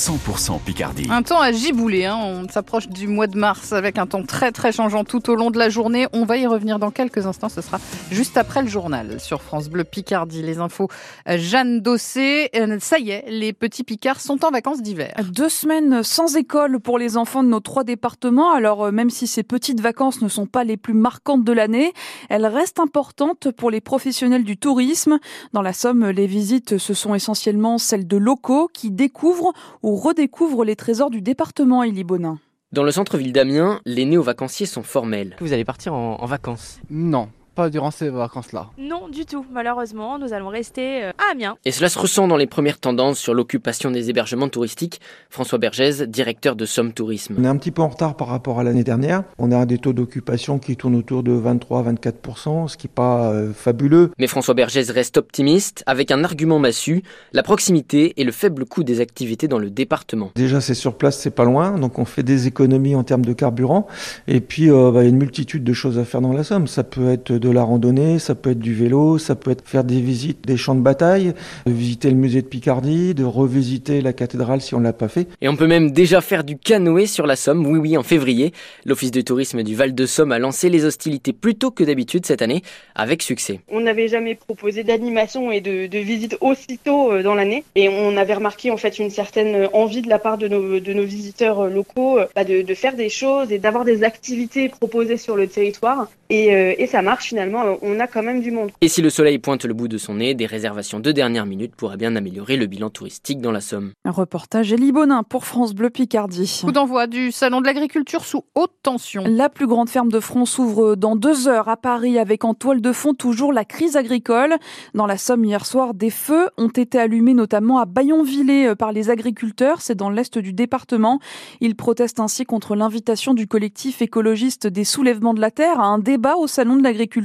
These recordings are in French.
100% Picardie. Un temps à gibouler, hein. on s'approche du mois de mars avec un temps très très changeant tout au long de la journée. On va y revenir dans quelques instants, ce sera juste après le journal sur France Bleu Picardie. Les infos, euh, Jeanne Dossé. Euh, ça y est, les petits Picards sont en vacances d'hiver. Deux semaines sans école pour les enfants de nos trois départements. Alors euh, même si ces petites vacances ne sont pas les plus marquantes de l'année, elles restent importantes pour les professionnels du tourisme. Dans la Somme, les visites, ce sont essentiellement celles de locaux qui découvrent ou redécouvre les trésors du département, Élie Bonin. Dans le centre-ville d'Amiens, les néo-vacanciers sont formels. Vous allez partir en, en vacances? Non, pas durant ces vacances-là. Non, du tout. Malheureusement, nous allons rester euh, à Amiens. Et cela se ressent dans les premières tendances sur l'occupation des hébergements touristiques. François Bergès, directeur de Somme Tourisme. On est un petit peu en retard par rapport à l'année dernière. On a des taux d'occupation qui tournent autour de 23-24%, ce qui n'est pas euh, fabuleux. Mais François Bergès reste optimiste avec un argument massu, la proximité et le faible coût des activités dans le département. Déjà, c'est sur place, c'est pas loin, donc on fait des économies en termes de carburant. Et puis, euh, bah, il y a une multitude de choses à faire dans la Somme. Ça peut être de la randonnée, ça peut être du vélo, ça peut être faire des visites des champs de bataille, de visiter le musée de Picardie, de revisiter la cathédrale si on l'a pas fait. Et on peut même déjà faire du canoë sur la Somme, oui oui, en février. L'Office de tourisme du Val de Somme a lancé les hostilités plus tôt que d'habitude cette année, avec succès. On n'avait jamais proposé d'animation et de, de visite aussitôt euh, dans l'année. Et on avait remarqué en fait une certaine envie de la part de nos, de nos visiteurs euh, locaux bah, de, de faire des choses et d'avoir des activités proposées sur le territoire. Et, euh, et ça marche finalement, on a quand même du monde. Et si le soleil pointe le bout de son nez, des réservations de dernière minute pourraient bien améliorer le bilan touristique dans la Somme. Un reportage Élie Bonin pour France Bleu Picardie. Coup d'envoi du Salon de l'agriculture sous haute tension. La plus grande ferme de France s'ouvre dans deux heures à Paris avec en toile de fond toujours la crise agricole. Dans la Somme hier soir, des feux ont été allumés notamment à Bayonvillers par les agriculteurs, c'est dans l'est du département. Ils protestent ainsi contre l'invitation du collectif écologiste des soulèvements de la terre à un débat au Salon de l'agriculture.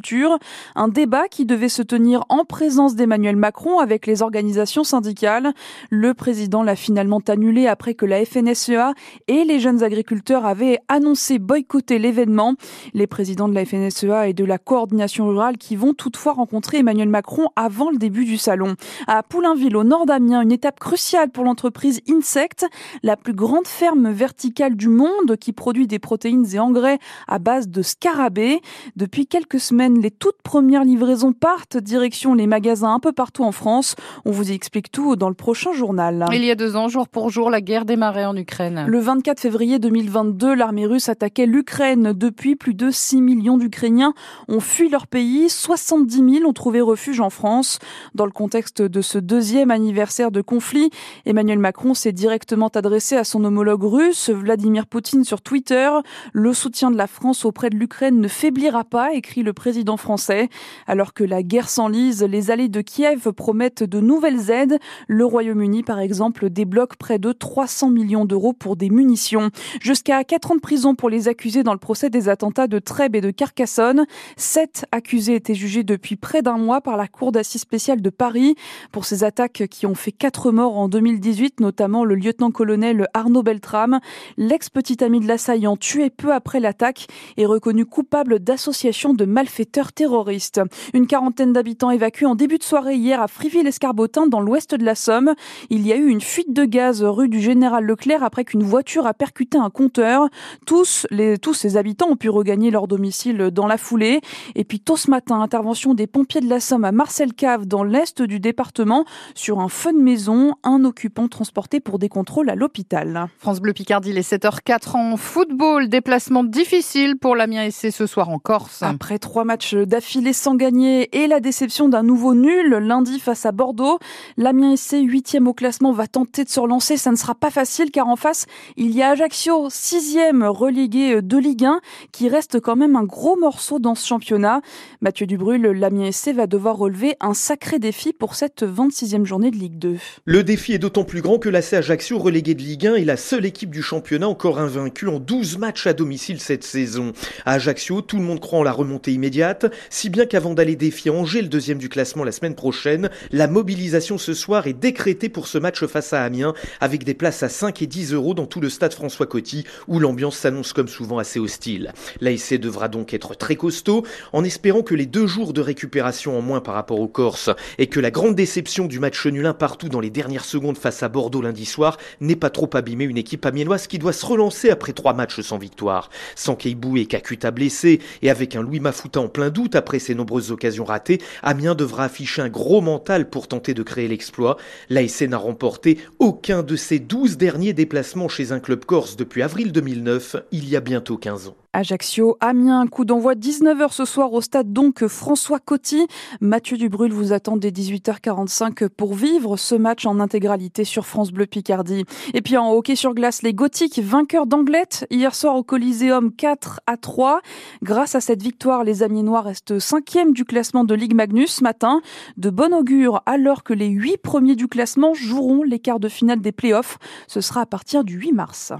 Un débat qui devait se tenir en présence d'Emmanuel Macron avec les organisations syndicales. Le président l'a finalement annulé après que la FNSEA et les jeunes agriculteurs avaient annoncé boycotter l'événement. Les présidents de la FNSEA et de la coordination rurale qui vont toutefois rencontrer Emmanuel Macron avant le début du salon. À Poulainville, au nord d'Amiens, une étape cruciale pour l'entreprise Insect, la plus grande ferme verticale du monde qui produit des protéines et engrais à base de scarabées. Depuis quelques semaines, les toutes premières livraisons partent direction les magasins un peu partout en France. On vous y explique tout dans le prochain journal. Il y a deux ans, jour pour jour, la guerre démarrait en Ukraine. Le 24 février 2022, l'armée russe attaquait l'Ukraine. Depuis, plus de 6 millions d'Ukrainiens ont fui leur pays. 70 000 ont trouvé refuge en France. Dans le contexte de ce deuxième anniversaire de conflit, Emmanuel Macron s'est directement adressé à son homologue russe, Vladimir Poutine, sur Twitter. Le soutien de la France auprès de l'Ukraine ne faiblira pas, écrit le président français. Alors que la guerre s'enlise, les alliés de Kiev promettent de nouvelles aides. Le Royaume-Uni, par exemple, débloque près de 300 millions d'euros pour des munitions. Jusqu'à 4 ans de prison pour les accusés dans le procès des attentats de Trèbes et de Carcassonne. Sept accusés étaient jugés depuis près d'un mois par la Cour d'assises spéciale de Paris pour ces attaques qui ont fait quatre morts en 2018, notamment le lieutenant-colonel Arnaud Beltrame. L'ex-petit ami de l'assaillant tué peu après l'attaque est reconnu coupable d'association de malfaiteurs terroristes. Une quarantaine d'habitants évacués en début de soirée hier à Friville-Escarbotin dans l'ouest de la Somme. Il y a eu une fuite de gaz rue du Général Leclerc après qu'une voiture a percuté un compteur. Tous, les, tous ces habitants ont pu regagner leur domicile dans la foulée. Et puis tôt ce matin, intervention des pompiers de la Somme à Marcel Cave dans l'est du département sur un feu de maison, un occupant transporté pour des contrôles à l'hôpital. France Bleu Picardie, les 7h04 en football. Déplacement difficile pour l'Amiens SC ce soir en Corse. Après trois matchs d'affilée sans gagner et la déception d'un nouveau nul lundi face à Bordeaux, l'Amiens SC, huitième au classement, va tenter de se relancer. Ça ne sera pas facile car en face, il y a Ajaccio, sixième relégué de Ligue 1, qui reste quand même un gros morceau dans ce championnat. Mathieu Dubrul, l'Amiens SC va devoir relever un sacré défi pour cette 26e journée de Ligue 2. Le défi est d'autant plus grand que l'AC Ajaccio, relégué de Ligue 1, est la seule équipe du championnat encore invaincue en 12 matchs à domicile cette saison. À Ajaccio, tout le monde croit en la remontée immédiate si bien qu'avant d'aller défier Angers, le deuxième du classement la semaine prochaine, la mobilisation ce soir est décrétée pour ce match face à Amiens, avec des places à 5 et 10 euros dans tout le stade François Coty, où l'ambiance s'annonce comme souvent assez hostile. L'ASC devra donc être très costaud, en espérant que les deux jours de récupération en moins par rapport aux Corses, et que la grande déception du match nul partout dans les dernières secondes face à Bordeaux lundi soir n'ait pas trop abîmé une équipe amiénoise qui doit se relancer après trois matchs sans victoire. Sans Keibou et Kakuta blessés, et avec un Louis Mafouta en plein doute après ses nombreuses occasions ratées, Amiens devra afficher un gros mental pour tenter de créer l'exploit. L'ASC n'a remporté aucun de ses douze derniers déplacements chez un club corse depuis avril 2009, il y a bientôt 15 ans. Ajaccio, Amiens, coup d'envoi 19h ce soir au stade donc François Coty. Mathieu Dubrul vous attend dès 18h45 pour vivre ce match en intégralité sur France Bleu Picardie. Et puis en hockey sur glace, les Gothiques vainqueurs d'Anglette hier soir au Coliseum 4 à 3. Grâce à cette victoire, les Amiénois restent cinquième du classement de Ligue Magnus ce matin. De bon augure alors que les huit premiers du classement joueront les quarts de finale des playoffs. Ce sera à partir du 8 mars.